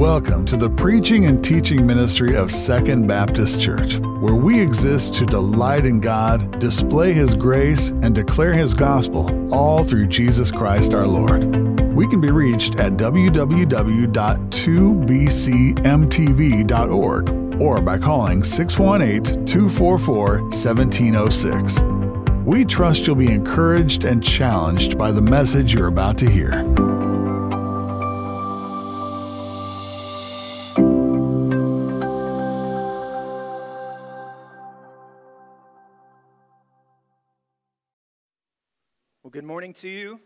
Welcome to the preaching and teaching ministry of Second Baptist Church, where we exist to delight in God, display His grace, and declare His gospel, all through Jesus Christ our Lord. We can be reached at www.2bcmtv.org or by calling 618 244 1706. We trust you'll be encouraged and challenged by the message you're about to hear. Morning to you.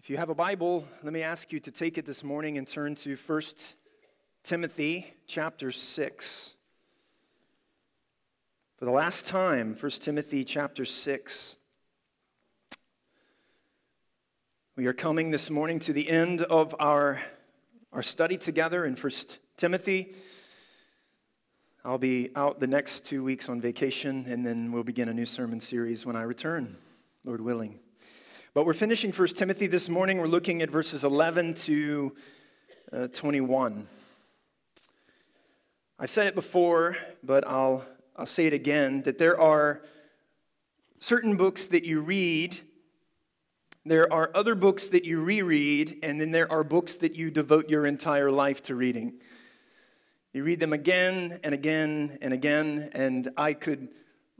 If you have a Bible, let me ask you to take it this morning and turn to 1 Timothy chapter 6. For the last time, 1 Timothy chapter 6. We are coming this morning to the end of our, our study together in 1 Timothy. I'll be out the next two weeks on vacation, and then we'll begin a new sermon series when I return, Lord willing. But we're finishing 1 Timothy this morning. We're looking at verses 11 to uh, 21. I've said it before, but I'll, I'll say it again that there are certain books that you read, there are other books that you reread, and then there are books that you devote your entire life to reading. You read them again and again and again, and I could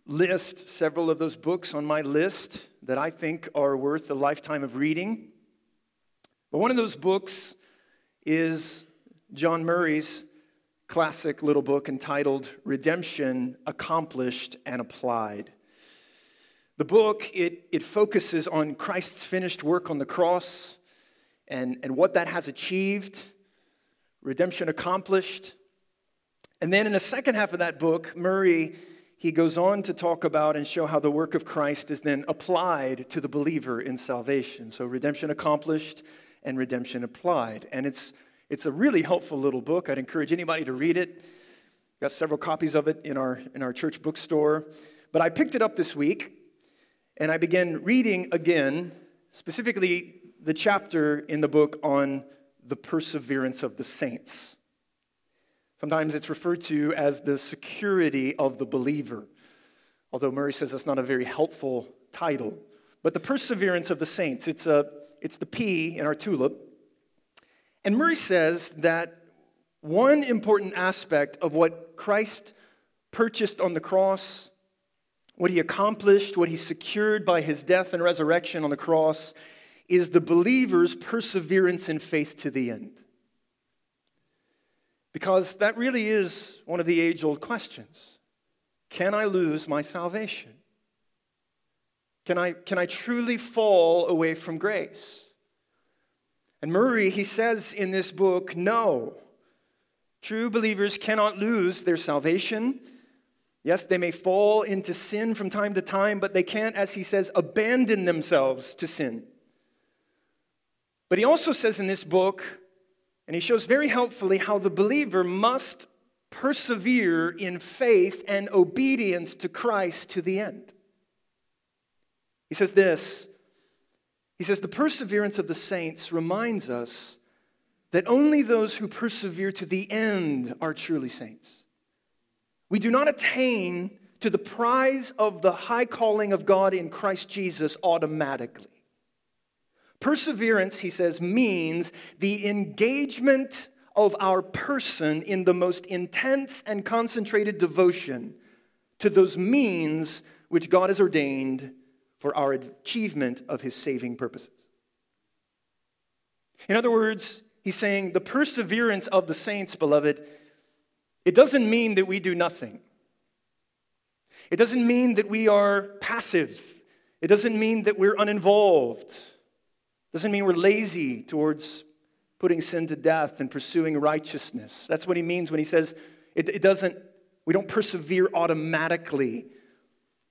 list several of those books on my list that I think are worth a lifetime of reading. But one of those books is John Murray's classic little book entitled Redemption Accomplished and Applied. The book, it, it focuses on Christ's finished work on the cross and, and what that has achieved, redemption accomplished, and then in the second half of that book, Murray he goes on to talk about and show how the work of Christ is then applied to the believer in salvation. So redemption accomplished and redemption applied. And it's it's a really helpful little book. I'd encourage anybody to read it. Got several copies of it in our in our church bookstore. But I picked it up this week and I began reading again, specifically the chapter in the book on the perseverance of the saints. Sometimes it's referred to as the security of the believer, although Murray says that's not a very helpful title. But the perseverance of the saints, it's, a, it's the P in our tulip. And Murray says that one important aspect of what Christ purchased on the cross, what he accomplished, what he secured by his death and resurrection on the cross, is the believer's perseverance in faith to the end. Because that really is one of the age old questions Can I lose my salvation? Can I, can I truly fall away from grace? And Murray, he says in this book, no. True believers cannot lose their salvation. Yes, they may fall into sin from time to time, but they can't, as he says, abandon themselves to sin. But he also says in this book and he shows very helpfully how the believer must persevere in faith and obedience to Christ to the end. He says this He says, The perseverance of the saints reminds us that only those who persevere to the end are truly saints. We do not attain to the prize of the high calling of God in Christ Jesus automatically. Perseverance, he says, means the engagement of our person in the most intense and concentrated devotion to those means which God has ordained for our achievement of his saving purposes. In other words, he's saying the perseverance of the saints, beloved, it doesn't mean that we do nothing. It doesn't mean that we are passive. It doesn't mean that we're uninvolved. Doesn't mean we're lazy towards putting sin to death and pursuing righteousness. That's what he means when he says it, it doesn't, we don't persevere automatically.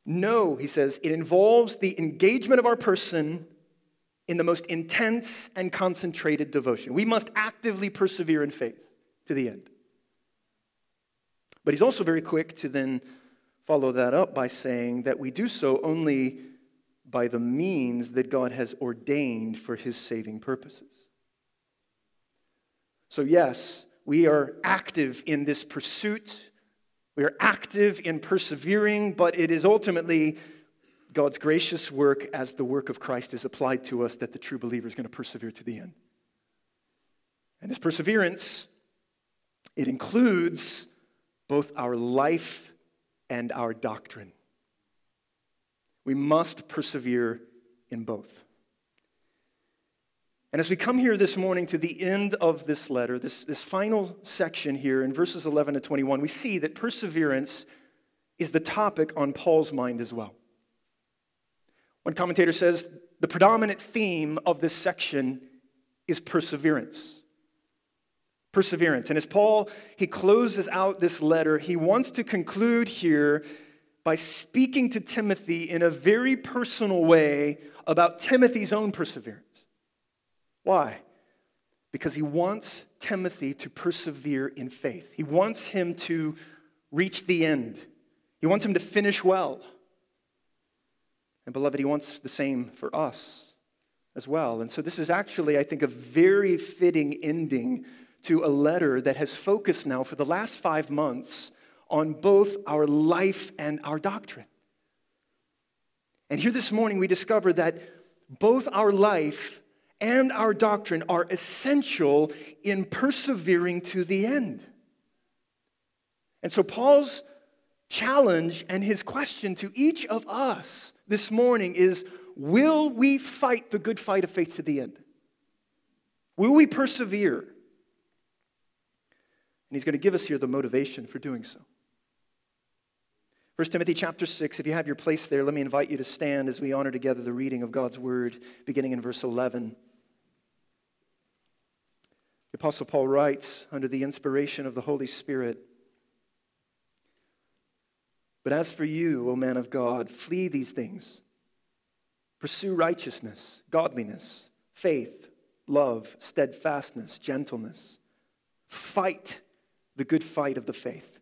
No, he says, it involves the engagement of our person in the most intense and concentrated devotion. We must actively persevere in faith to the end. But he's also very quick to then follow that up by saying that we do so only by the means that God has ordained for his saving purposes. So, yes, we are active in this pursuit. We are active in persevering, but it is ultimately God's gracious work as the work of Christ is applied to us that the true believer is going to persevere to the end. And this perseverance, it includes both our life and our doctrine. We must persevere in both. And as we come here this morning to the end of this letter, this, this final section here in verses 11 to 21, we see that perseverance is the topic on Paul's mind as well. One commentator says the predominant theme of this section is perseverance. Perseverance. And as Paul he closes out this letter, he wants to conclude here by speaking to Timothy in a very personal way about Timothy's own perseverance. Why? Because he wants Timothy to persevere in faith. He wants him to reach the end. He wants him to finish well. And beloved, he wants the same for us as well. And so this is actually, I think, a very fitting ending to a letter that has focused now for the last five months on both our life and our doctrine. And here this morning, we discover that both our life and our doctrine are essential in persevering to the end. And so, Paul's challenge and his question to each of us this morning is Will we fight the good fight of faith to the end? Will we persevere? And he's going to give us here the motivation for doing so. 1 Timothy chapter 6, if you have your place there, let me invite you to stand as we honor together the reading of God's word, beginning in verse 11. The Apostle Paul writes, under the inspiration of the Holy Spirit, But as for you, O man of God, flee these things. Pursue righteousness, godliness, faith, love, steadfastness, gentleness. Fight the good fight of the faith.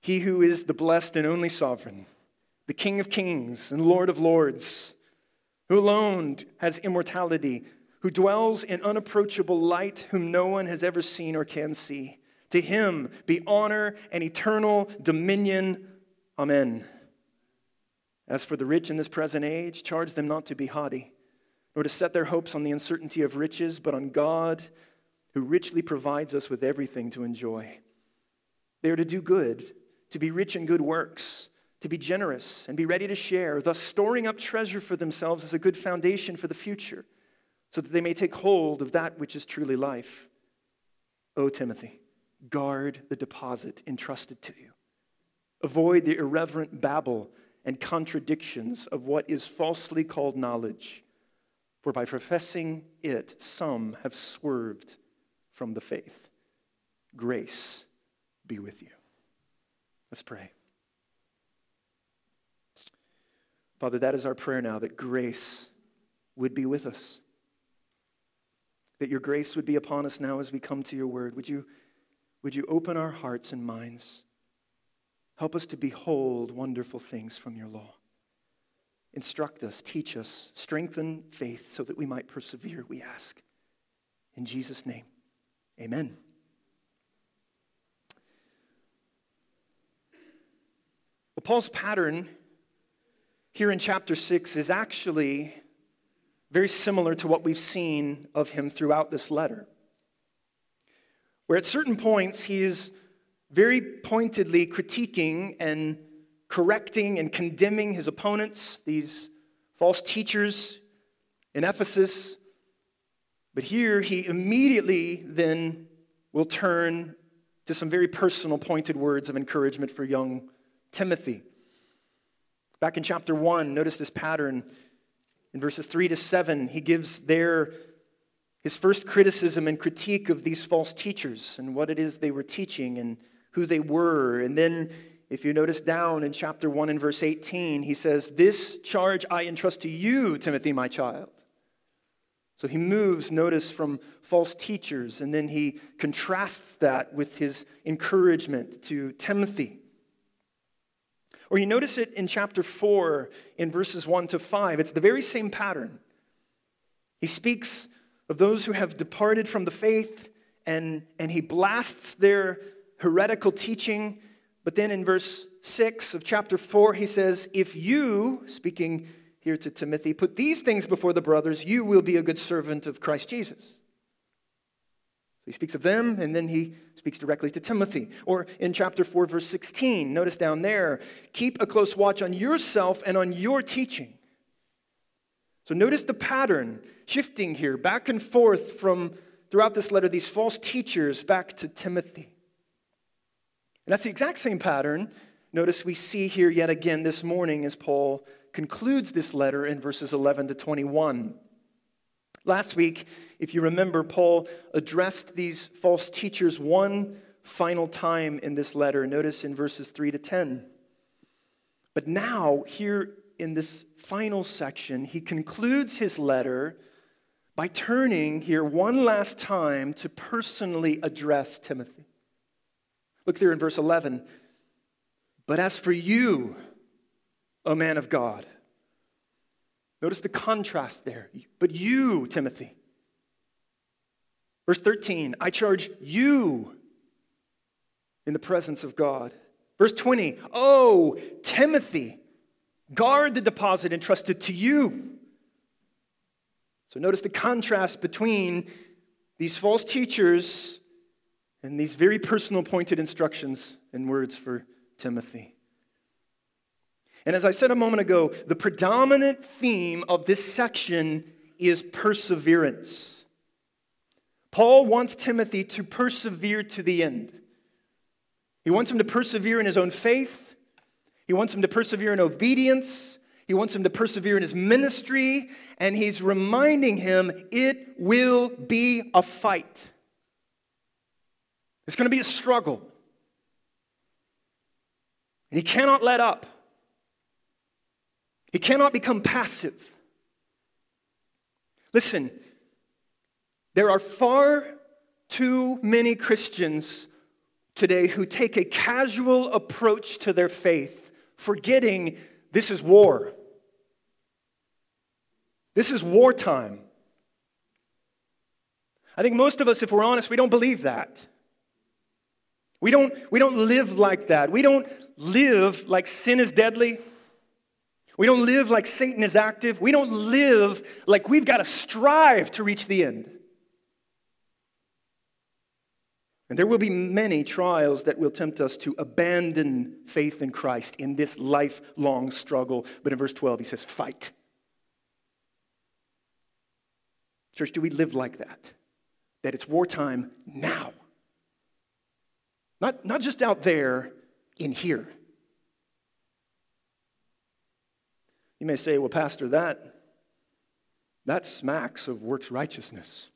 He who is the blessed and only sovereign, the King of kings and Lord of lords, who alone has immortality, who dwells in unapproachable light, whom no one has ever seen or can see. To him be honor and eternal dominion. Amen. As for the rich in this present age, charge them not to be haughty, nor to set their hopes on the uncertainty of riches, but on God, who richly provides us with everything to enjoy. They are to do good to be rich in good works, to be generous and be ready to share, thus storing up treasure for themselves as a good foundation for the future, so that they may take hold of that which is truly life. O Timothy, guard the deposit entrusted to you. Avoid the irreverent babble and contradictions of what is falsely called knowledge, for by professing it, some have swerved from the faith. Grace be with you. Let's pray. Father, that is our prayer now that grace would be with us. That your grace would be upon us now as we come to your word. Would you, would you open our hearts and minds? Help us to behold wonderful things from your law. Instruct us, teach us, strengthen faith so that we might persevere, we ask. In Jesus' name, amen. Paul's pattern here in chapter 6 is actually very similar to what we've seen of him throughout this letter. Where at certain points he is very pointedly critiquing and correcting and condemning his opponents, these false teachers in Ephesus. But here he immediately then will turn to some very personal, pointed words of encouragement for young Timothy. Back in chapter 1, notice this pattern. In verses 3 to 7, he gives there his first criticism and critique of these false teachers and what it is they were teaching and who they were. And then, if you notice down in chapter 1 and verse 18, he says, This charge I entrust to you, Timothy, my child. So he moves, notice, from false teachers, and then he contrasts that with his encouragement to Timothy. Or you notice it in chapter 4, in verses 1 to 5. It's the very same pattern. He speaks of those who have departed from the faith, and, and he blasts their heretical teaching. But then in verse 6 of chapter 4, he says, If you, speaking here to Timothy, put these things before the brothers, you will be a good servant of Christ Jesus. He speaks of them, and then he speaks directly to Timothy. Or in chapter 4, verse 16, notice down there, keep a close watch on yourself and on your teaching. So notice the pattern shifting here, back and forth from throughout this letter, these false teachers back to Timothy. And that's the exact same pattern, notice we see here yet again this morning as Paul concludes this letter in verses 11 to 21. Last week, if you remember, Paul addressed these false teachers one final time in this letter. Notice in verses 3 to 10. But now, here in this final section, he concludes his letter by turning here one last time to personally address Timothy. Look there in verse 11. But as for you, O man of God, Notice the contrast there. But you, Timothy. Verse 13, I charge you in the presence of God. Verse 20, oh, Timothy, guard the deposit entrusted to you. So notice the contrast between these false teachers and these very personal pointed instructions and words for Timothy. And as I said a moment ago, the predominant theme of this section is perseverance. Paul wants Timothy to persevere to the end. He wants him to persevere in his own faith, he wants him to persevere in obedience, he wants him to persevere in his ministry, and he's reminding him it will be a fight. It's going to be a struggle. And he cannot let up. He cannot become passive. Listen, there are far too many Christians today who take a casual approach to their faith, forgetting this is war. This is wartime. I think most of us, if we're honest, we don't believe that. We don't, we don't live like that. We don't live like sin is deadly. We don't live like Satan is active. We don't live like we've got to strive to reach the end. And there will be many trials that will tempt us to abandon faith in Christ in this lifelong struggle. But in verse 12, he says, fight. Church, do we live like that? That it's wartime now. Not, not just out there, in here. You may say, well, Pastor, that, that smacks of works righteousness.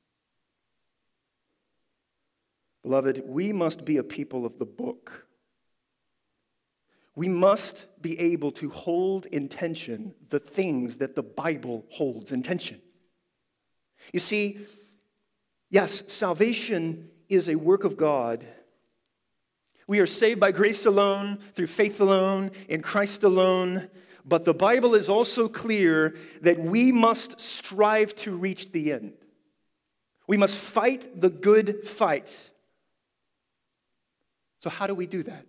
Beloved, we must be a people of the book. We must be able to hold in tension the things that the Bible holds in tension. You see, yes, salvation is a work of God. We are saved by grace alone, through faith alone, in Christ alone. But the Bible is also clear that we must strive to reach the end. We must fight the good fight. So, how do we do that?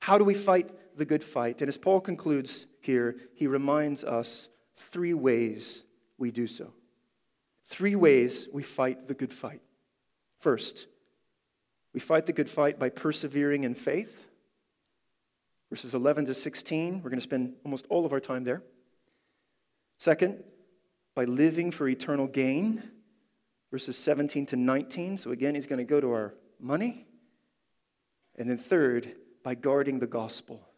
How do we fight the good fight? And as Paul concludes here, he reminds us three ways we do so. Three ways we fight the good fight. First, we fight the good fight by persevering in faith verses 11 to 16. We're going to spend almost all of our time there. Second, by living for eternal gain, verses 17 to 19. So again, he's going to go to our money. And then third, by guarding the gospel,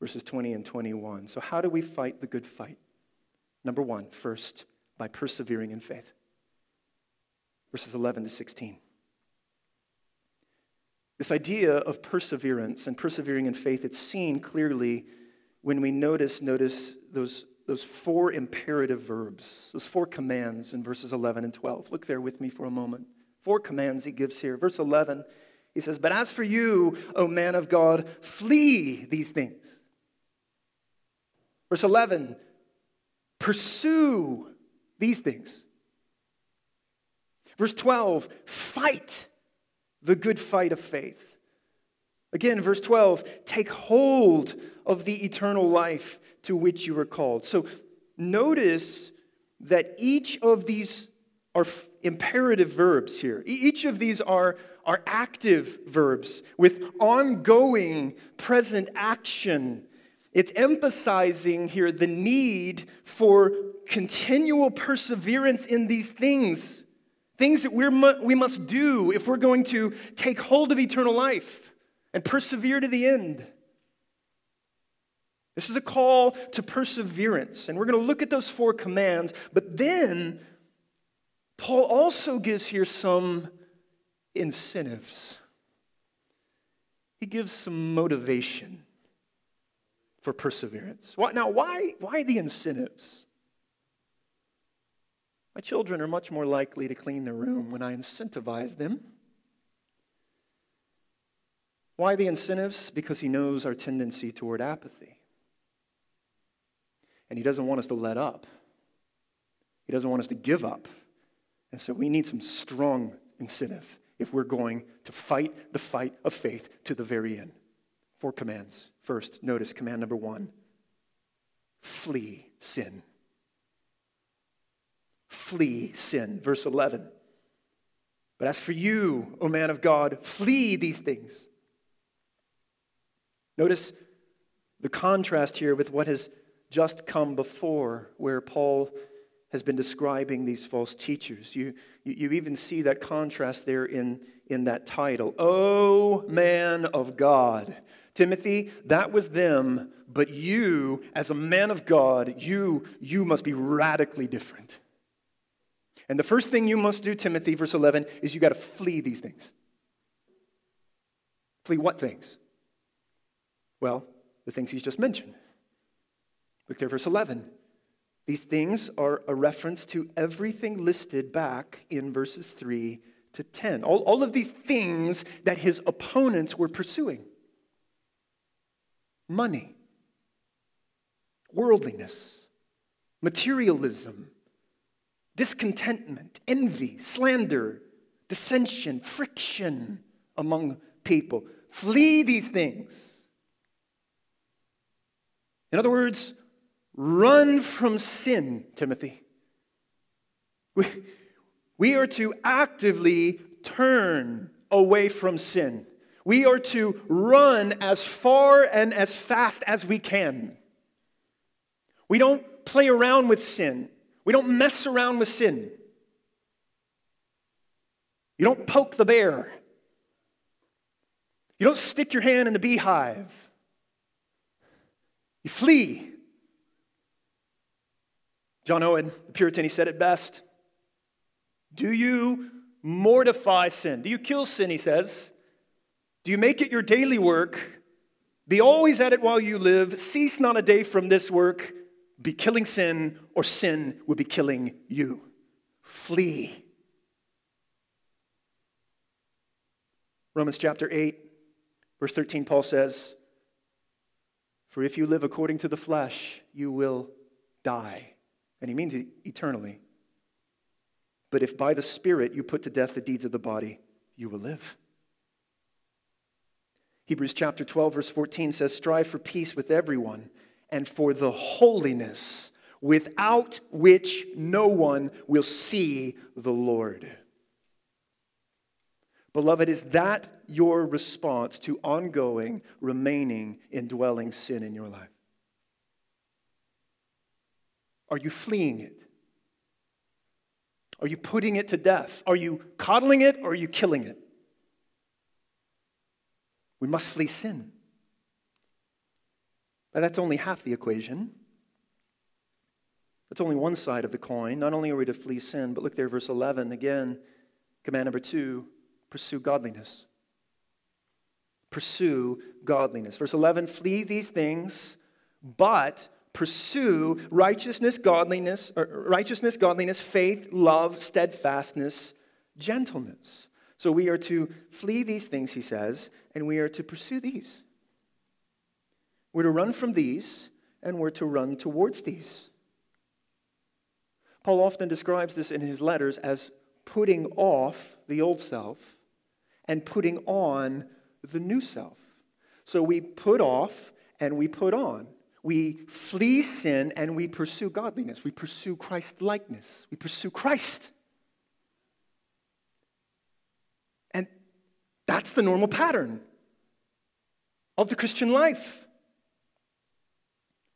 verses 20 and 21. So, how do we fight the good fight? Number one, first, by persevering in faith. verses 11 to 16. This idea of perseverance and persevering in faith, it's seen clearly when we notice, notice those, those four imperative verbs, those four commands in verses 11 and 12. Look there with me for a moment. Four commands he gives here. Verse 11, he says, But as for you, O man of God, flee these things. Verse 11, pursue these things. Verse 12, fight the good fight of faith. Again, verse 12, take hold of the eternal life to which you were called. So notice that each of these are imperative verbs here. Each of these are, are active verbs with ongoing present action. It's emphasizing here the need for continual perseverance in these things. Things that we're, we must do if we're going to take hold of eternal life and persevere to the end. This is a call to perseverance, and we're going to look at those four commands, but then Paul also gives here some incentives. He gives some motivation for perseverance. What now, why, why the incentives? My children are much more likely to clean their room when I incentivize them. Why the incentives? Because he knows our tendency toward apathy. And he doesn't want us to let up, he doesn't want us to give up. And so we need some strong incentive if we're going to fight the fight of faith to the very end. Four commands. First, notice command number one flee sin flee sin. Verse 11. But as for you, O man of God, flee these things. Notice the contrast here with what has just come before, where Paul has been describing these false teachers. You, you, you, even see that contrast there in, in that title. O man of God. Timothy, that was them, but you, as a man of God, you, you must be radically different. And the first thing you must do, Timothy, verse 11, is you got to flee these things. Flee what things? Well, the things he's just mentioned. Look there, verse 11. These things are a reference to everything listed back in verses 3 to 10. All, all of these things that his opponents were pursuing money, worldliness, materialism, discontentment, envy, slander, dissension, friction among people. Flee these things. In other words, run from sin, Timothy. We, we are to actively turn away from sin. We are to run as far and as fast as we can. We don't play around with sin. We don't mess around with sin. You don't poke the bear. You don't stick your hand in the beehive. You flee. John Owen, the Puritan, he said it best. Do you mortify sin? Do you kill sin, he says? Do you make it your daily work? Be always at it while you live. Cease not a day from this work be killing sin, or sin will be killing you. Flee. Romans chapter 8, verse 13, Paul says, For if you live according to the flesh, you will die. And he means eternally. But if by the Spirit you put to death the deeds of the body, you will live. Hebrews chapter 12, verse 14 says, Strive for peace with everyone and for the holiness without which no one will see the Lord. Beloved, is that your response to ongoing, remaining, indwelling sin in your life? Are you fleeing it? Are you putting it to death? Are you coddling it or are you killing it? We must flee sin. But that's only half the equation. That's only one side of the coin. Not only are we to flee sin, but look there, verse 11 again. Command number two pursue godliness. Pursue godliness. Verse 11 flee these things, but pursue righteousness, godliness, righteousness, godliness, faith, love, steadfastness, gentleness. So we are to flee these things, he says, and we are to pursue these. We're to run from these, and we're to run towards these. Paul often describes this in his letters as putting off the old self and putting on the new self. So we put off and we put on. We flee sin and we pursue godliness. We pursue Christ likeness. We pursue Christ. And that's the normal pattern of the Christian life.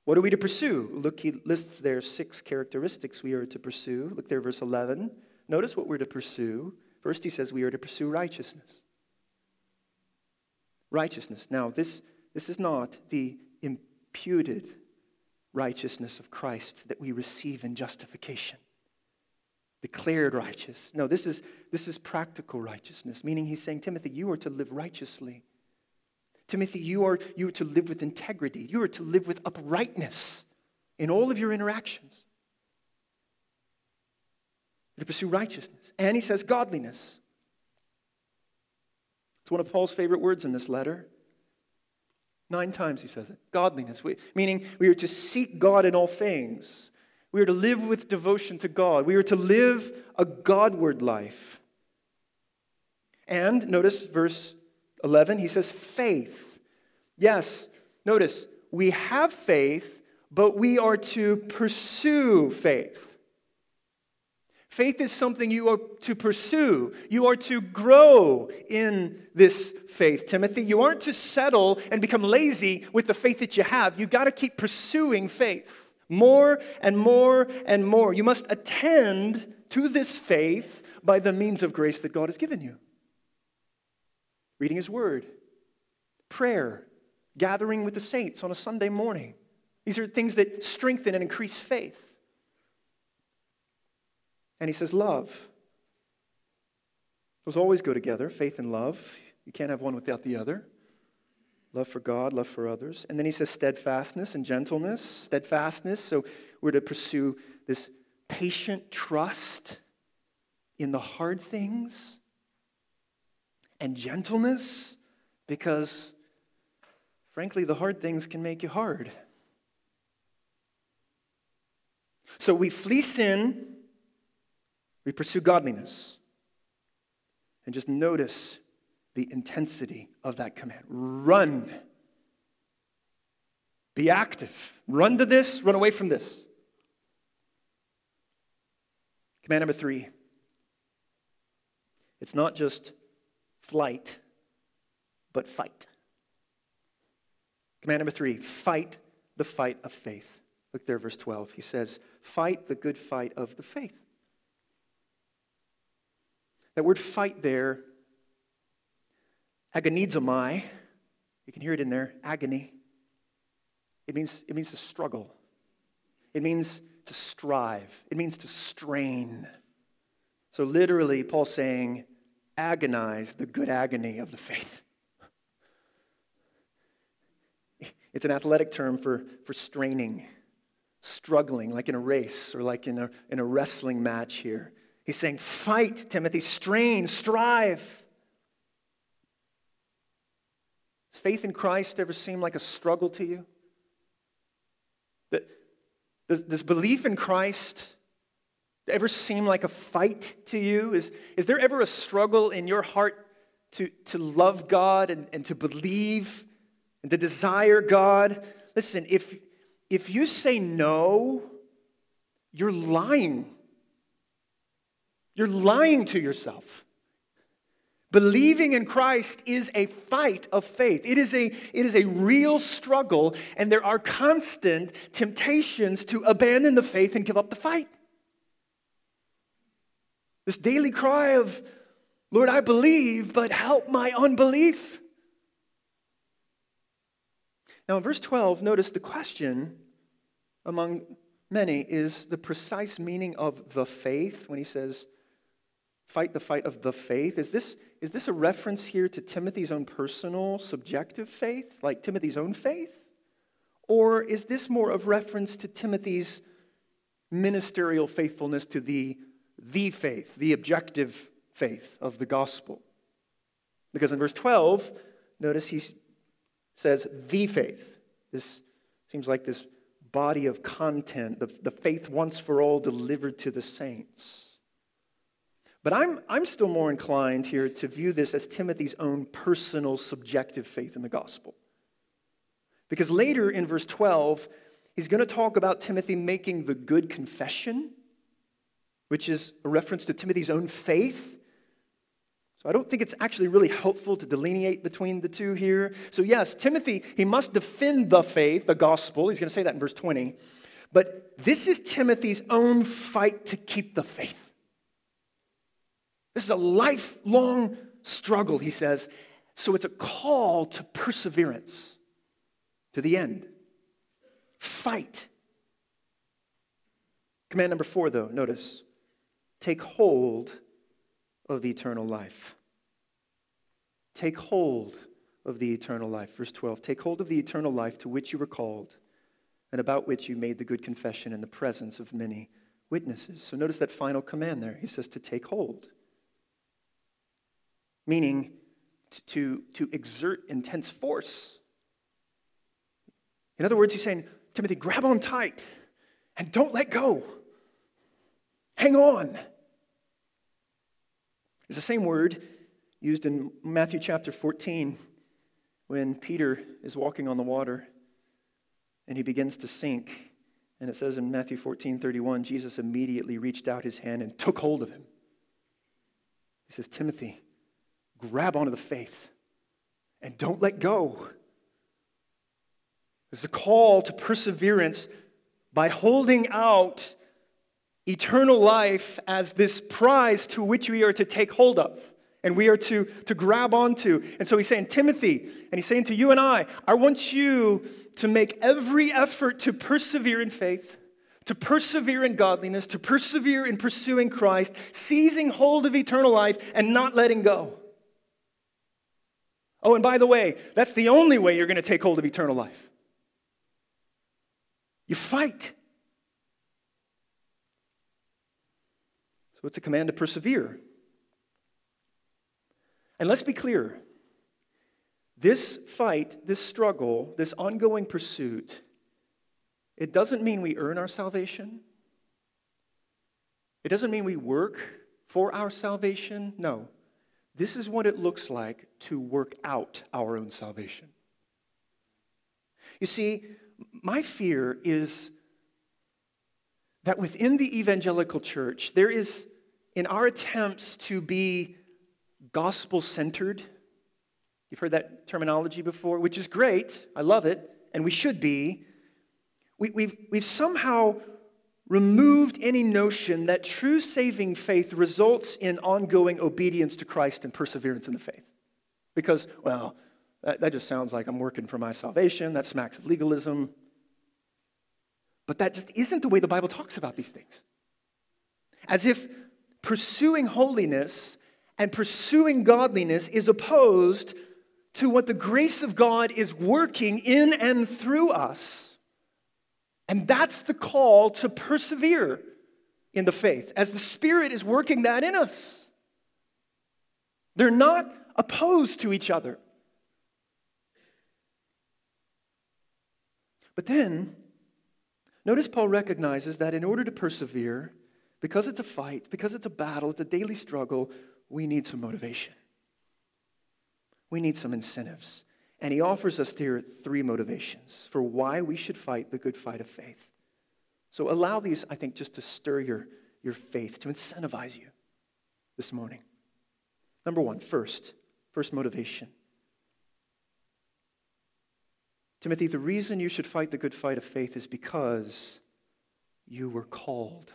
What are we to pursue? Look, he lists there six characteristics we are to pursue. Look there, verse 11. Notice what we're to pursue. First, he says we are to pursue righteousness. Righteousness. Now, this, this is not the imputed righteousness of Christ that we receive in justification. Declared righteous. No, this is, this is practical righteousness, meaning he's saying, Timothy, you are to live righteously. Timothy, you are, you are to live with integrity. You are to live with uprightness in all of your interactions. You're to pursue righteousness. And he says godliness. It's one of Paul's favorite words in this letter. Nine times he says it. Godliness, we, meaning we are to seek God in all things. We are to live with devotion to God. We are to live a Godward life. And notice verse 11, he says faith. Yes, notice, we have faith, but we are to pursue faith. Faith is something you are to pursue. You are to grow in this faith, Timothy. You aren't to settle and become lazy with the faith that you have. You've got to keep pursuing faith more and more and more. You must attend to this faith by the means of grace that God has given you reading His Word, prayer, gathering with the saints on a Sunday morning. These are things that strengthen and increase faith. And he says, love. Those always go together faith and love. You can't have one without the other. Love for God, love for others. And then he says steadfastness and gentleness. Steadfastness, so we're to pursue this patient trust in the hard things and gentleness because, frankly, the hard things can make you hard. So we flee sin, we pursue godliness. And just notice the intensity of that command run. Be active. Run to this, run away from this. Command number three it's not just flight, but fight. Command number three fight the fight of faith. Look there, verse 12. He says, Fight the good fight of the faith. That word fight there, agonizomai, you can hear it in there, agony. It means, it means to struggle. It means to strive. It means to strain. So literally, Paul's saying, agonize the good agony of the faith. It's an athletic term for, for straining, struggling, like in a race or like in a, in a wrestling match here. He's saying, fight, Timothy, strain, strive. Does faith in Christ ever seem like a struggle to you? Does, does belief in Christ ever seem like a fight to you? Is, is there ever a struggle in your heart to, to love God and, and to believe and to desire God? Listen, if, if you say no, you're lying. You're lying to yourself. Believing in Christ is a fight of faith. It is, a, it is a real struggle, and there are constant temptations to abandon the faith and give up the fight. This daily cry of, Lord, I believe, but help my unbelief. Now, in verse 12, notice the question among many is the precise meaning of the faith when he says, fight the fight of the faith. Is this, is this a reference here to Timothy's own personal, subjective faith, like Timothy's own faith? Or is this more of reference to Timothy's ministerial faithfulness to the, the faith, the objective faith of the gospel? Because in verse 12, notice he says, the faith. This seems like this body of content, the, the faith once for all delivered to the saints. But I'm, I'm still more inclined here to view this as Timothy's own personal subjective faith in the gospel. Because later in verse 12, he's going to talk about Timothy making the good confession, which is a reference to Timothy's own faith. So I don't think it's actually really helpful to delineate between the two here. So, yes, Timothy, he must defend the faith, the gospel. He's going to say that in verse 20. But this is Timothy's own fight to keep the faith. This is a lifelong struggle, he says. So it's a call to perseverance to the end. Fight. Command number four, though, notice take hold of the eternal life. Take hold of the eternal life. Verse 12 Take hold of the eternal life to which you were called and about which you made the good confession in the presence of many witnesses. So notice that final command there. He says to take hold, meaning to, to, to exert intense force. In other words, he's saying, Timothy, grab on tight and don't let go. Hang on. It's the same word used in Matthew chapter 14 when Peter is walking on the water and he begins to sink. And it says in Matthew 14 31, Jesus immediately reached out his hand and took hold of him. He says, Timothy, grab onto the faith and don't let go. There's a call to perseverance by holding out eternal life as this prize to which we are to take hold of and we are to, to grab onto. And so he's saying, Timothy, and he's saying to you and I, I want you to make every effort to persevere in faith, to persevere in godliness, to persevere in pursuing Christ, seizing hold of eternal life and not letting go. Oh, and by the way, that's the only way you're going to take hold of eternal life. You fight. It's a command to persevere. And let's be clear this fight, this struggle, this ongoing pursuit, it doesn't mean we earn our salvation. It doesn't mean we work for our salvation. No. This is what it looks like to work out our own salvation. You see, my fear is that within the evangelical church, there is, in our attempts to be gospel centered, you've heard that terminology before, which is great, I love it, and we should be. We, we've, we've somehow removed any notion that true saving faith results in ongoing obedience to Christ and perseverance in the faith. Because, well, that, that just sounds like I'm working for my salvation. That smacks of legalism. But that just isn't the way the Bible talks about these things. As if pursuing holiness and pursuing godliness is opposed to what the grace of God is working in and through us. And that's the call to persevere in the faith as the Spirit is working that in us. They're not opposed to each other. But then, Notice Paul recognizes that in order to persevere, because it's a fight, because it's a battle, it's a daily struggle, we need some motivation. We need some incentives. And he offers us here three motivations for why we should fight the good fight of faith. So allow these, I think, just to stir your, your faith, to incentivize you this morning. Number one, first, first motivation Timothy, the reason you should fight the good fight of faith is because you were called.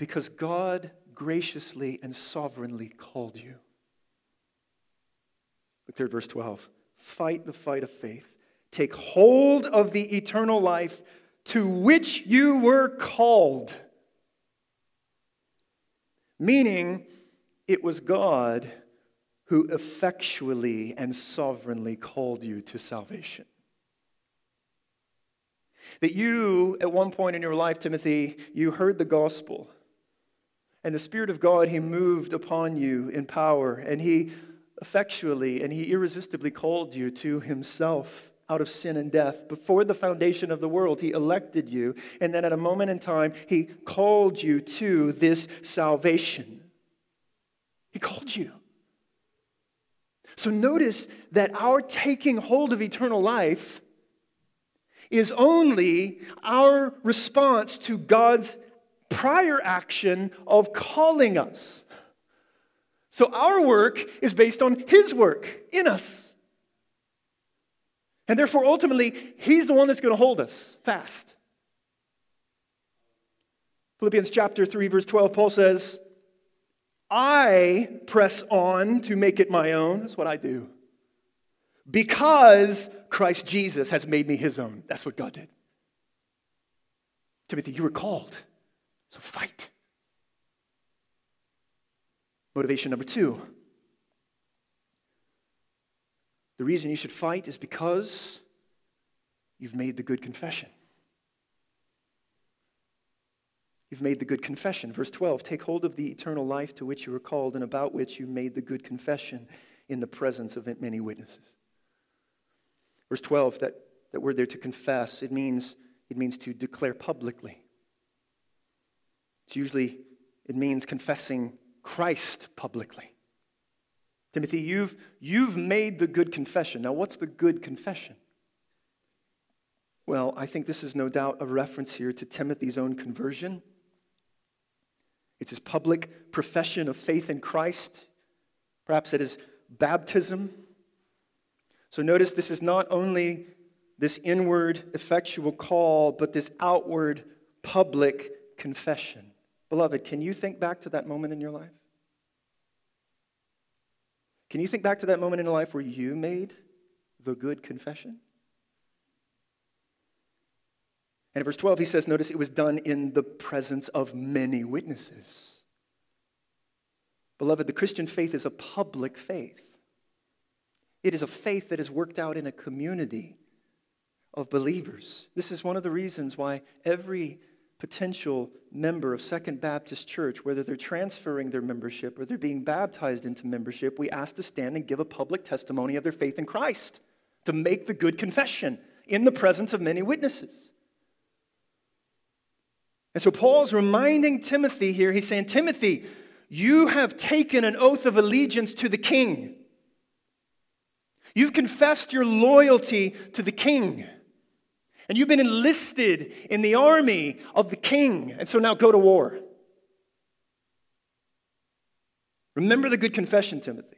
Because God graciously and sovereignly called you. Look there verse 12. Fight the fight of faith. Take hold of the eternal life to which you were called. meaning it was God who effectually and sovereignly called you to salvation. That you, at one point in your life, Timothy, you heard the gospel. And the Spirit of God, He moved upon you in power, and He effectually and He irresistibly called you to Himself out of sin and death. Before the foundation of the world, He elected you, and then at a moment in time, He called you to this salvation. He called you. So notice that our taking hold of eternal life is only our response to God's prior action of calling us. So our work is based on His work in us. And therefore, ultimately, He's the one that's going to hold us fast. Philippians chapter 3, verse 12, Paul says, I press on to make it my own. That's what I do because Christ Jesus has made me his own. That's what God did. Timothy, you were called, so fight. Motivation number two the reason you should fight is because you've made the good confession. You've made the good confession. Verse 12 Take hold of the eternal life to which you were called and about which you made the good confession in the presence of many witnesses. Verse 12, that, that word there to confess, it means, it means to declare publicly. It's usually, it means confessing Christ publicly. Timothy, you've, you've made the good confession. Now, what's the good confession? Well, I think this is no doubt a reference here to Timothy's own conversion. It's his public profession of faith in Christ, perhaps at his baptism. So notice this is not only this inward effectual call, but this outward public confession. Beloved, can you think back to that moment in your life? Can you think back to that moment in your life where you made the good confession? And in verse 12, he says, Notice it was done in the presence of many witnesses. Beloved, the Christian faith is a public faith. It is a faith that is worked out in a community of believers. This is one of the reasons why every potential member of Second Baptist Church, whether they're transferring their membership or they're being baptized into membership, we ask to stand and give a public testimony of their faith in Christ, to make the good confession in the presence of many witnesses. And so Paul's reminding Timothy here, he's saying, Timothy, you have taken an oath of allegiance to the king. You've confessed your loyalty to the king. And you've been enlisted in the army of the king. And so now go to war. Remember the good confession, Timothy,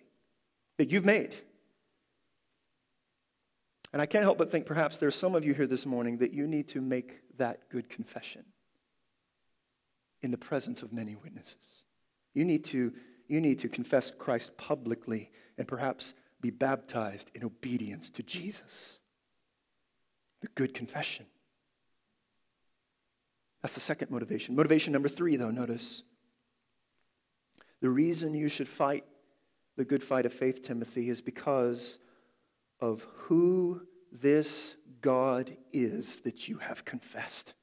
that you've made. And I can't help but think perhaps there's some of you here this morning that you need to make that good confession in the presence of many witnesses. You need to, you need to confess Christ publicly and perhaps be baptized in obedience to Jesus. The good confession. That's the second motivation. Motivation number three, though, notice. The reason you should fight the good fight of faith, Timothy, is because of who this God is that you have confessed.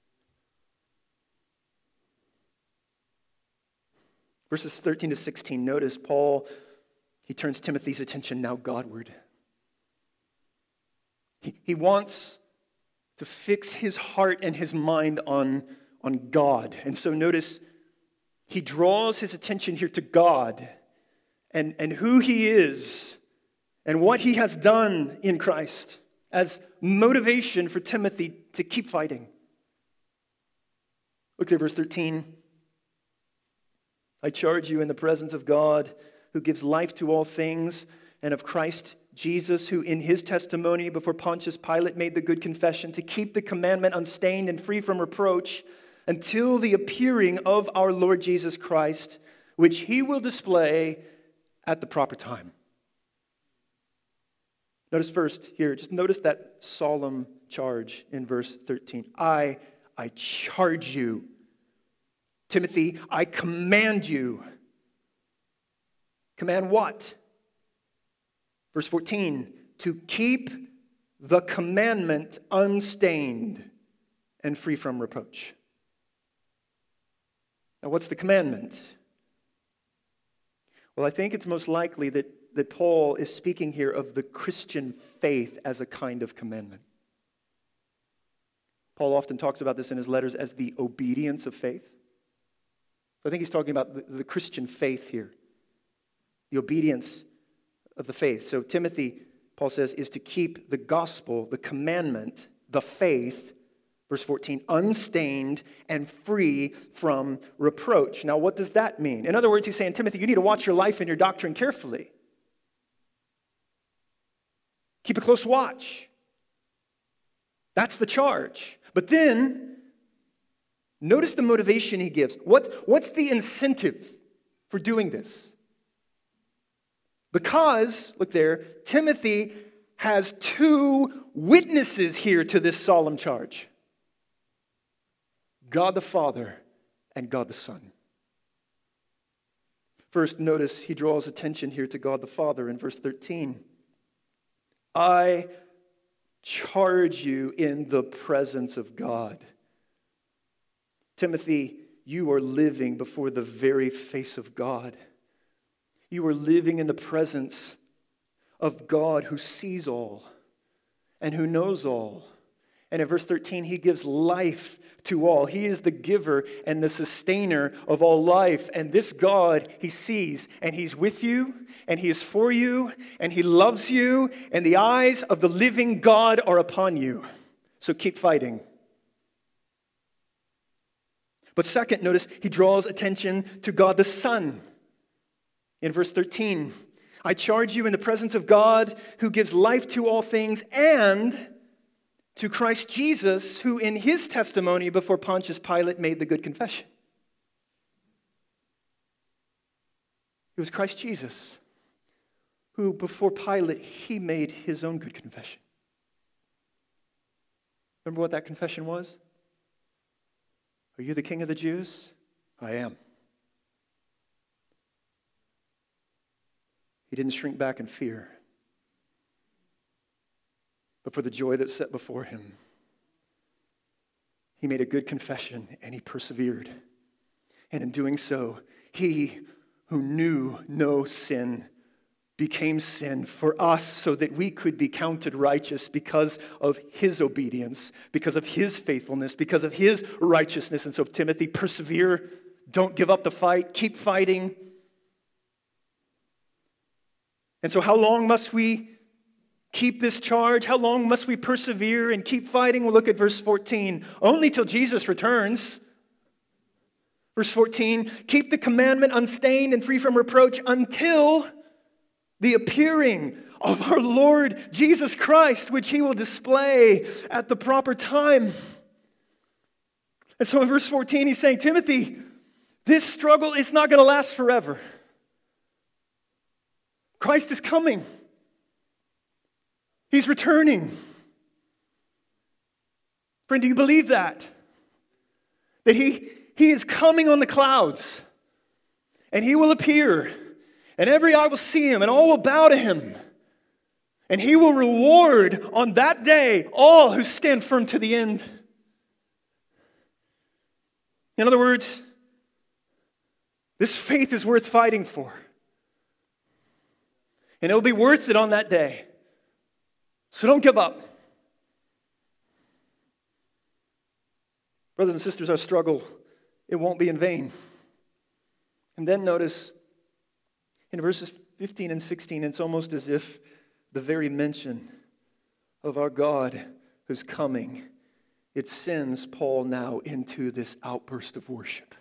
Verses 13 to 16, notice Paul he turns Timothy's attention now Godward. He, he wants to fix his heart and his mind on, on God. And so notice he draws his attention here to God and, and who he is and what he has done in Christ as motivation for Timothy to keep fighting. Look at verse 13. I charge you in the presence of God who gives life to all things, and of Christ Jesus, who in his testimony before Pontius Pilate made the good confession to keep the commandment unstained and free from reproach until the appearing of our Lord Jesus Christ, which he will display at the proper time. Notice first here, just notice that solemn charge in verse 13. I, I charge you. Timothy, I command you Command what? Verse 14, to keep the commandment unstained and free from reproach. Now, what's the commandment? Well, I think it's most likely that, that Paul is speaking here of the Christian faith as a kind of commandment. Paul often talks about this in his letters as the obedience of faith. I think he's talking about the, the Christian faith here, the obedience of the faith. So, Timothy, Paul says, is to keep the gospel, the commandment, the faith, verse 14, unstained and free from reproach. Now, what does that mean? In other words, he's saying, Timothy, you need to watch your life and your doctrine carefully. Keep a close watch. That's the charge. But then, notice the motivation he gives. What, what's the incentive for doing this? Because, look there, Timothy has two witnesses here to this solemn charge God the Father and God the Son. First, notice he draws attention here to God the Father in verse 13. I charge you in the presence of God. Timothy, you are living before the very face of God. You are living in the presence of God who sees all and who knows all. And in verse 13, he gives life to all. He is the giver and the sustainer of all life. And this God, he sees, and he's with you, and he is for you, and he loves you, and the eyes of the living God are upon you. So keep fighting. But second, notice he draws attention to God the Son. In verse 13, I charge you in the presence of God who gives life to all things and to Christ Jesus, who in his testimony before Pontius Pilate made the good confession. It was Christ Jesus who, before Pilate, he made his own good confession. Remember what that confession was? Are you the king of the Jews? I am. He didn't shrink back in fear, but for the joy that set before him, he made a good confession and he persevered. And in doing so, he who knew no sin became sin for us so that we could be counted righteous because of his obedience, because of his faithfulness, because of his righteousness. And so, Timothy, persevere. Don't give up the fight. Keep fighting. And so, how long must we keep this charge? How long must we persevere and keep fighting? We'll look at verse 14. Only till Jesus returns. Verse 14 keep the commandment unstained and free from reproach until the appearing of our Lord Jesus Christ, which he will display at the proper time. And so in verse 14, he's saying, Timothy, this struggle is not going to last forever. Christ is coming, He's returning. Friend, do you believe that? That he, he is coming on the clouds and He will appear, and every eye will see Him, and all will bow to Him. And He will reward on that day all who stand firm to the end. In other words, this faith is worth fighting for. And it'll be worth it on that day. So don't give up. Brothers and sisters, our struggle, it won't be in vain. And then notice in verses 15 and 16, it's almost as if the very mention of our God who's coming, it sends Paul now into this outburst of worship.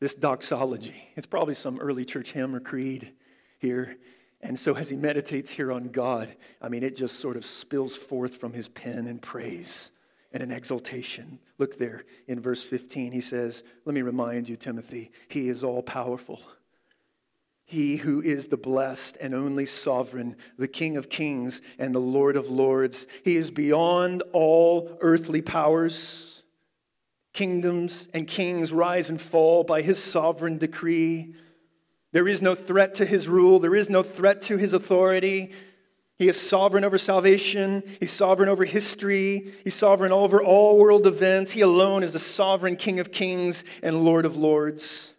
This doxology. It's probably some early church hymn or creed here. And so as he meditates here on God, I mean, it just sort of spills forth from his pen in praise and an exaltation. Look there in verse 15. He says, Let me remind you, Timothy, he is all powerful. He who is the blessed and only sovereign, the King of kings and the Lord of lords. He is beyond all earthly powers. Kingdoms and kings rise and fall by his sovereign decree. There is no threat to his rule, there is no threat to his authority. He is sovereign over salvation. He's sovereign over history. He's sovereign over all world events. He alone is the sovereign King of kings and Lord of lords.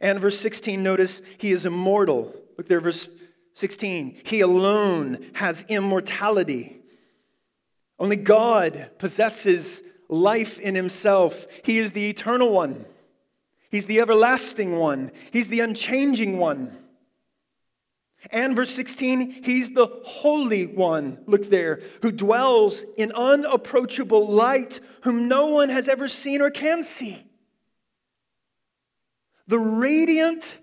And verse 16, notice he is immortal. Look there, verse 16. He alone has immortality. Only God possesses life in himself. He is the eternal one, He's the everlasting one, He's the unchanging one. And verse 16, he's the Holy One, look there, who dwells in unapproachable light, whom no one has ever seen or can see. The radiant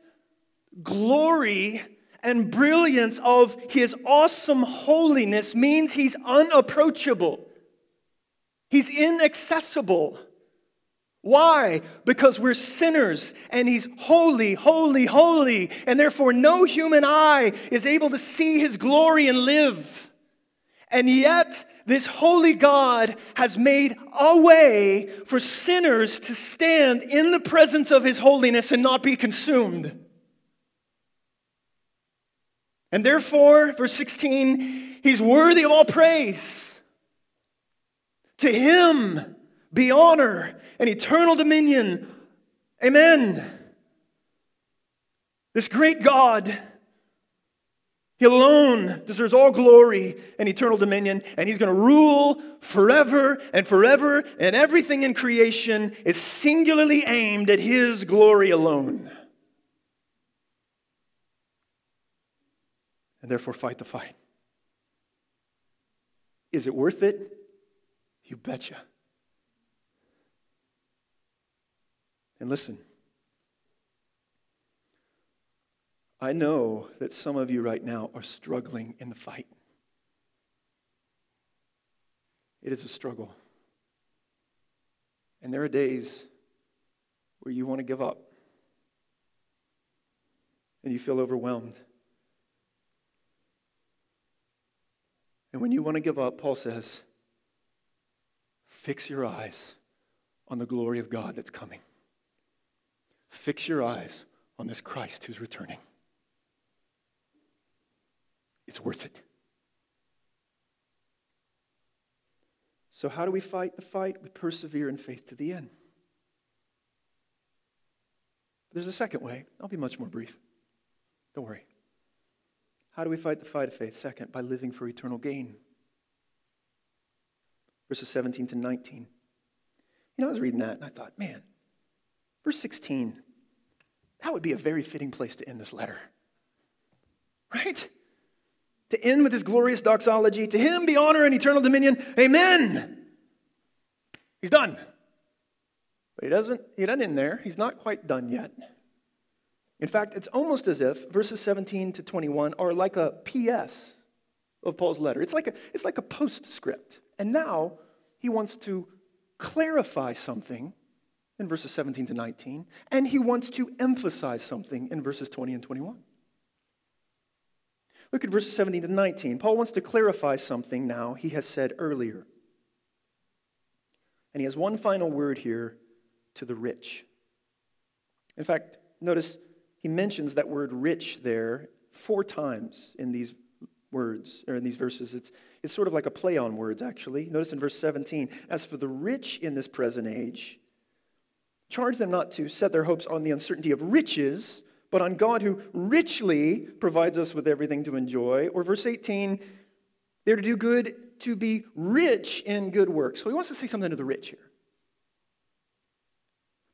glory and brilliance of his awesome holiness means he's unapproachable, he's inaccessible. Why? Because we're sinners and He's holy, holy, holy, and therefore no human eye is able to see His glory and live. And yet, this holy God has made a way for sinners to stand in the presence of His holiness and not be consumed. And therefore, verse 16, He's worthy of all praise. To Him, be honor and eternal dominion. Amen. This great God, He alone deserves all glory and eternal dominion, and He's going to rule forever and forever, and everything in creation is singularly aimed at His glory alone. And therefore, fight the fight. Is it worth it? You betcha. And listen, I know that some of you right now are struggling in the fight. It is a struggle. And there are days where you want to give up and you feel overwhelmed. And when you want to give up, Paul says, fix your eyes on the glory of God that's coming. Fix your eyes on this Christ who's returning. It's worth it. So, how do we fight the fight? We persevere in faith to the end. There's a second way. I'll be much more brief. Don't worry. How do we fight the fight of faith? Second, by living for eternal gain. Verses 17 to 19. You know, I was reading that and I thought, man, Verse 16, that would be a very fitting place to end this letter. Right? To end with his glorious doxology, to him be honor and eternal dominion. Amen. He's done. But he doesn't, he doesn't end there. He's not quite done yet. In fact, it's almost as if verses 17 to 21 are like a PS of Paul's letter. It's like a, it's like a postscript. And now he wants to clarify something in verses 17 to 19, and he wants to emphasize something in verses 20 and 21. Look at verses 17 to 19. Paul wants to clarify something now he has said earlier. And he has one final word here to the rich. In fact, notice he mentions that word rich there four times in these words, or in these verses. It's, it's sort of like a play on words, actually. Notice in verse 17, as for the rich in this present age, Charge them not to set their hopes on the uncertainty of riches, but on God who richly provides us with everything to enjoy. Or verse 18, they're to do good, to be rich in good works. So he wants to say something to the rich here.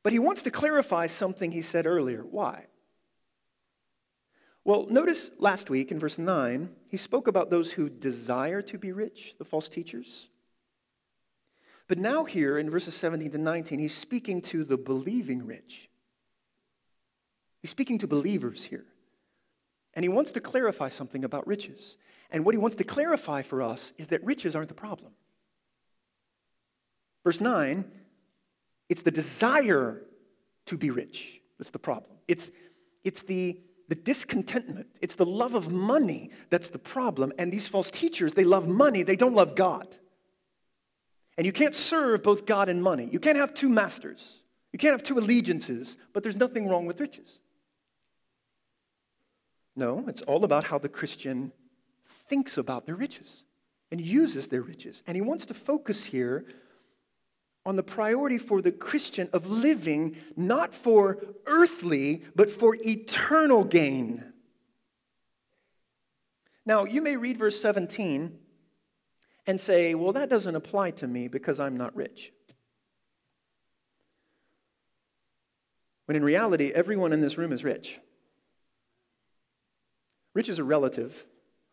But he wants to clarify something he said earlier. Why? Well, notice last week in verse 9, he spoke about those who desire to be rich, the false teachers. But now, here in verses 17 to 19, he's speaking to the believing rich. He's speaking to believers here. And he wants to clarify something about riches. And what he wants to clarify for us is that riches aren't the problem. Verse 9, it's the desire to be rich that's the problem. It's, it's the, the discontentment, it's the love of money that's the problem. And these false teachers, they love money, they don't love God. And you can't serve both God and money. You can't have two masters. You can't have two allegiances, but there's nothing wrong with riches. No, it's all about how the Christian thinks about their riches and uses their riches. And he wants to focus here on the priority for the Christian of living not for earthly, but for eternal gain. Now, you may read verse 17 and say, well, that doesn't apply to me because I'm not rich. When in reality, everyone in this room is rich. Rich is a relative.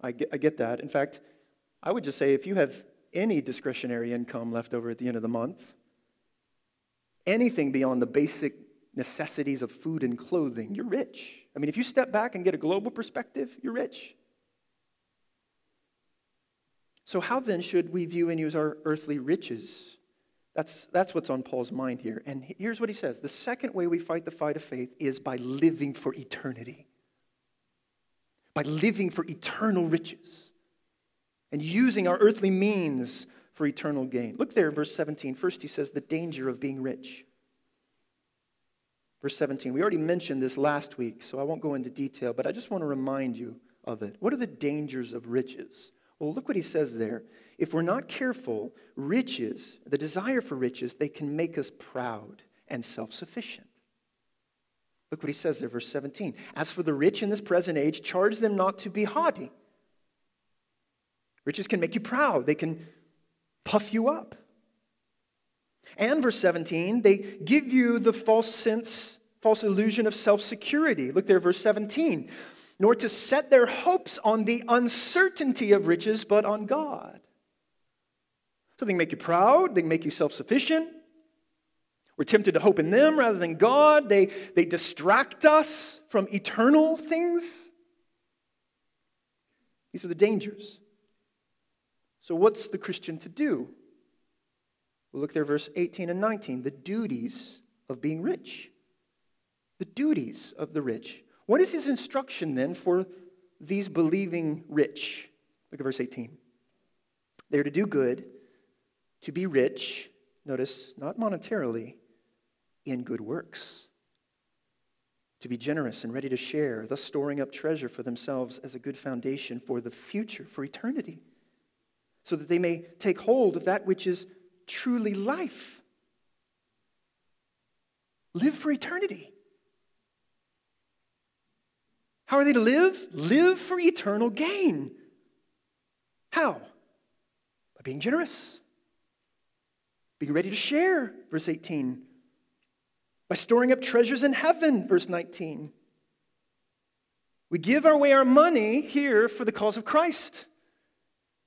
I get, I get that. In fact, I would just say if you have any discretionary income left over at the end of the month, anything beyond the basic necessities of food and clothing, you're rich. I mean, if you step back and get a global perspective, you're rich. So, how then should we view and use our earthly riches? That's, that's what's on Paul's mind here. And here's what he says The second way we fight the fight of faith is by living for eternity, by living for eternal riches and using our earthly means for eternal gain. Look there, in verse 17. First, he says the danger of being rich. Verse 17. We already mentioned this last week, so I won't go into detail, but I just want to remind you of it. What are the dangers of riches? Well, look what he says there. If we're not careful, riches, the desire for riches, they can make us proud and self sufficient. Look what he says there, verse 17. As for the rich in this present age, charge them not to be haughty. Riches can make you proud, they can puff you up. And verse 17, they give you the false sense, false illusion of self security. Look there, verse 17 nor to set their hopes on the uncertainty of riches, but on God. So they can make you proud, they can make you self sufficient. We're tempted to hope in them rather than God. They, they distract us from eternal things. These are the dangers. So, what's the Christian to do? We'll look there, verse 18 and 19. The duties of being rich. The duties of the rich. What is his instruction then for these believing rich? Look at verse 18. They're to do good, to be rich, notice, not monetarily, in good works, to be generous and ready to share, thus storing up treasure for themselves as a good foundation for the future, for eternity, so that they may take hold of that which is truly life. Live for eternity. How are they to live? Live for eternal gain. How? By being generous, being ready to share, verse 18. By storing up treasures in heaven, verse 19. We give away our money here for the cause of Christ.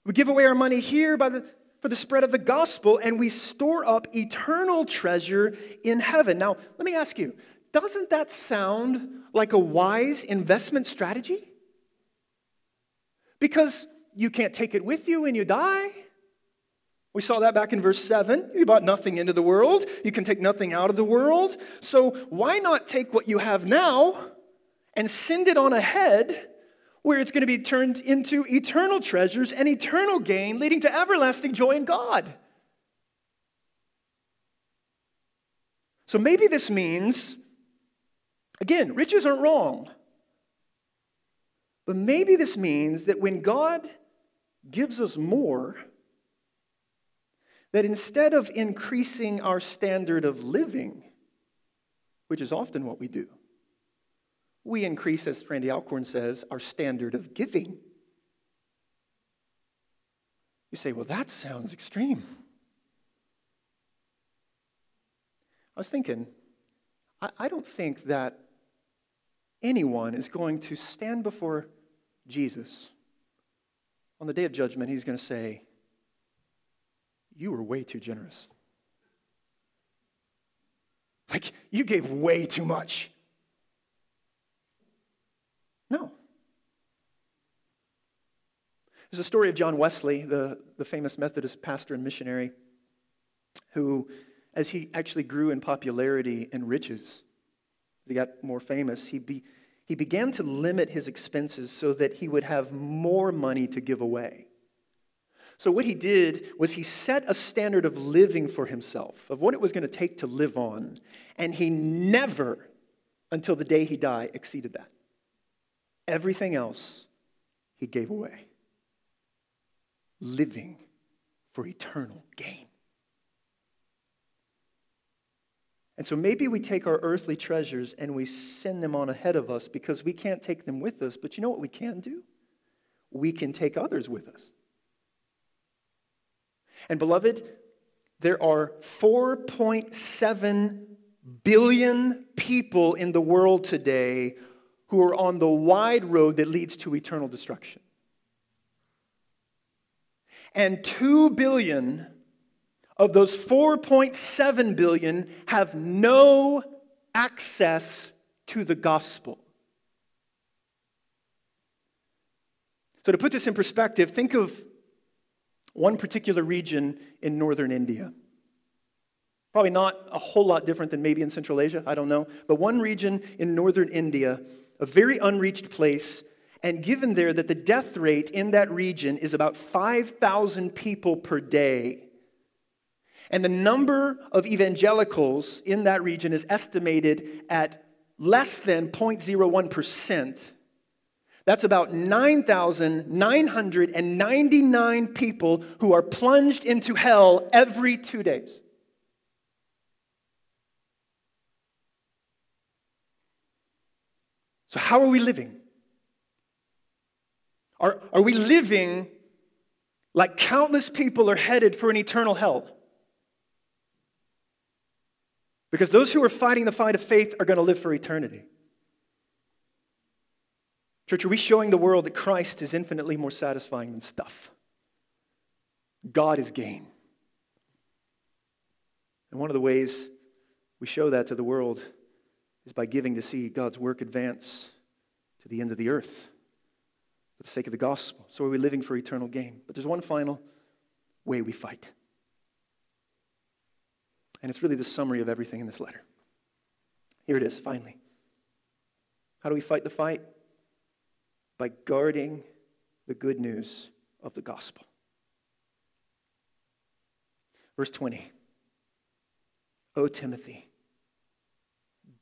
We give away our money here by the, for the spread of the gospel, and we store up eternal treasure in heaven. Now, let me ask you doesn't that sound like a wise investment strategy? Because you can't take it with you when you die. We saw that back in verse 7. You brought nothing into the world, you can take nothing out of the world. So why not take what you have now and send it on ahead where it's going to be turned into eternal treasures and eternal gain, leading to everlasting joy in God? So maybe this means Again, riches aren't wrong. But maybe this means that when God gives us more, that instead of increasing our standard of living, which is often what we do, we increase, as Randy Alcorn says, our standard of giving. You say, well, that sounds extreme. I was thinking, I, don't think that anyone is going to stand before Jesus on the day of judgment, he's going to say, You were way too generous. Like, you gave way too much. No. There's a story of John Wesley, the, the famous Methodist pastor and missionary, who, as he actually grew in popularity and riches, he got more famous, he, be, he began to limit his expenses so that he would have more money to give away. So, what he did was he set a standard of living for himself, of what it was going to take to live on, and he never, until the day he died, exceeded that. Everything else he gave away, living for eternal gain. And so maybe we take our earthly treasures and we send them on ahead of us because we can't take them with us. But you know what we can do? We can take others with us. And beloved, there are 4.7 billion people in the world today who are on the wide road that leads to eternal destruction. And 2 billion of those 4.7 billion have no access to the gospel. So, to put this in perspective, think of one particular region in northern India. Probably not a whole lot different than maybe in Central Asia, I don't know. But one region in northern India, a very unreached place, and given there that the death rate in that region is about 5,000 people per day. And the number of evangelicals in that region is estimated at less than 0.01%. That's about 9,999 people who are plunged into hell every two days. So, how are we living? Are, are we living like countless people are headed for an eternal hell? Because those who are fighting the fight of faith are going to live for eternity. Church, are we showing the world that Christ is infinitely more satisfying than stuff? God is gain. And one of the ways we show that to the world is by giving to see God's work advance to the end of the earth for the sake of the gospel. So are we living for eternal gain? But there's one final way we fight. And it's really the summary of everything in this letter. Here it is, finally. How do we fight the fight? By guarding the good news of the gospel. Verse 20. O Timothy,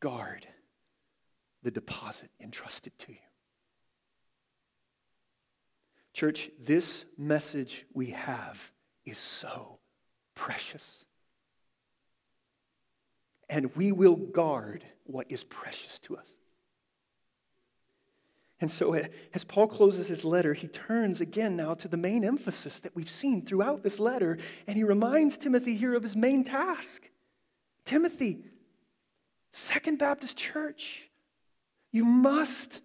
guard the deposit entrusted to you. Church, this message we have is so precious and we will guard what is precious to us. And so, uh, as Paul closes his letter, he turns again now to the main emphasis that we've seen throughout this letter, and he reminds Timothy here of his main task. Timothy, Second Baptist Church, you must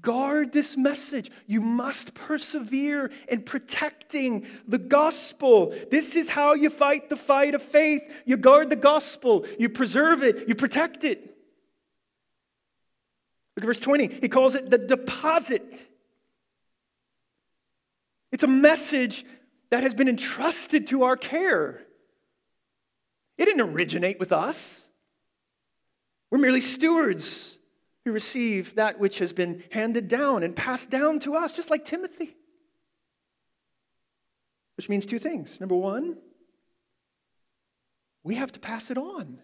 Guard this message. You must persevere in protecting the gospel. This is how you fight the fight of faith. You guard the gospel, you preserve it, you protect it. Look at verse 20. He calls it the deposit. It's a message that has been entrusted to our care. It didn't originate with us. We're merely stewards who receive that which has been handed down and passed down to us, just like Timothy. Which means two things. Number one, we have to pass it on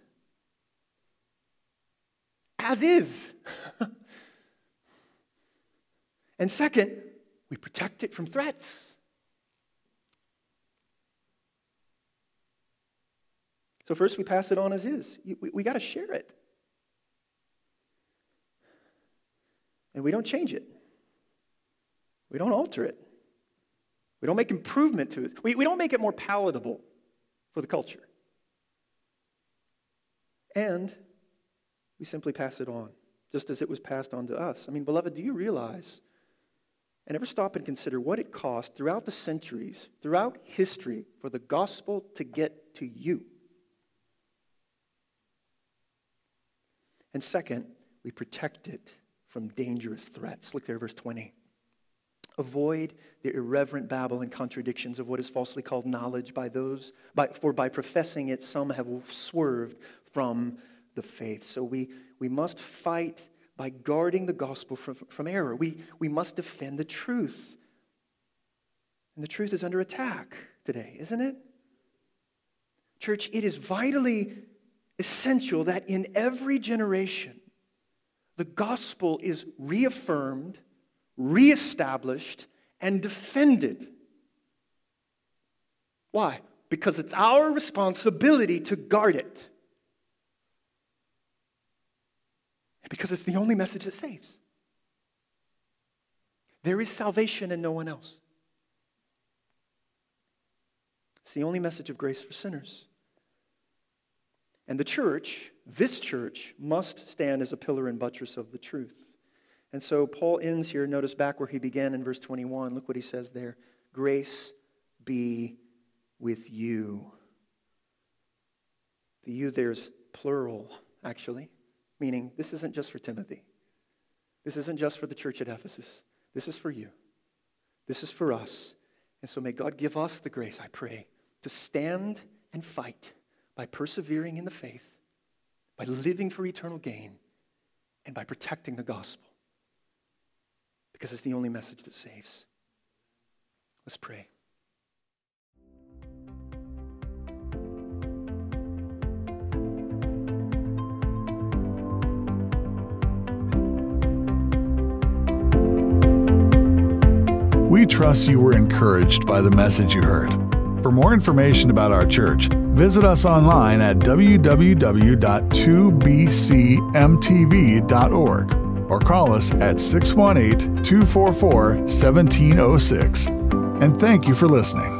as is. and second, we protect it from threats. So, first, we pass it on as is. We, we got to share it. And we don't change it. We don't alter it. We don't make improvement to it. We, we don't make it more palatable for the culture. And we simply pass it on, just as it was passed on to us. I mean, beloved, do you realize and ever stop and consider what it cost throughout the centuries, throughout history, for the gospel to get to you? And second, we protect it from dangerous threats. Look there, verse 20. Avoid the irreverent babble and contradictions of what is falsely called knowledge by those, by, for by professing it, some have swerved from the faith. So we, we must fight by guarding the gospel from, from error. We, we must defend the truth. And the truth is under attack today, isn't it? Church, it is vitally essential that in every generation, the gospel is reaffirmed, reestablished, and defended. Why? Because it's our responsibility to guard it. Because it's the only message that saves. There is salvation in no one else. It's the only message of grace for sinners. And the church, this church, must stand as a pillar and buttress of the truth. And so Paul ends here. Notice back where he began in verse 21. Look what he says there Grace be with you. The you there's plural, actually, meaning this isn't just for Timothy. This isn't just for the church at Ephesus. This is for you. This is for us. And so may God give us the grace, I pray, to stand and fight by persevering in the faith, by living for eternal gain, and by protecting the gospel. Because it's the only message that saves. Let's pray. We trust you were encouraged by the message you heard. For more information about our church, visit us online at www.2bcmtv.org or call us at 618 244 1706. And thank you for listening.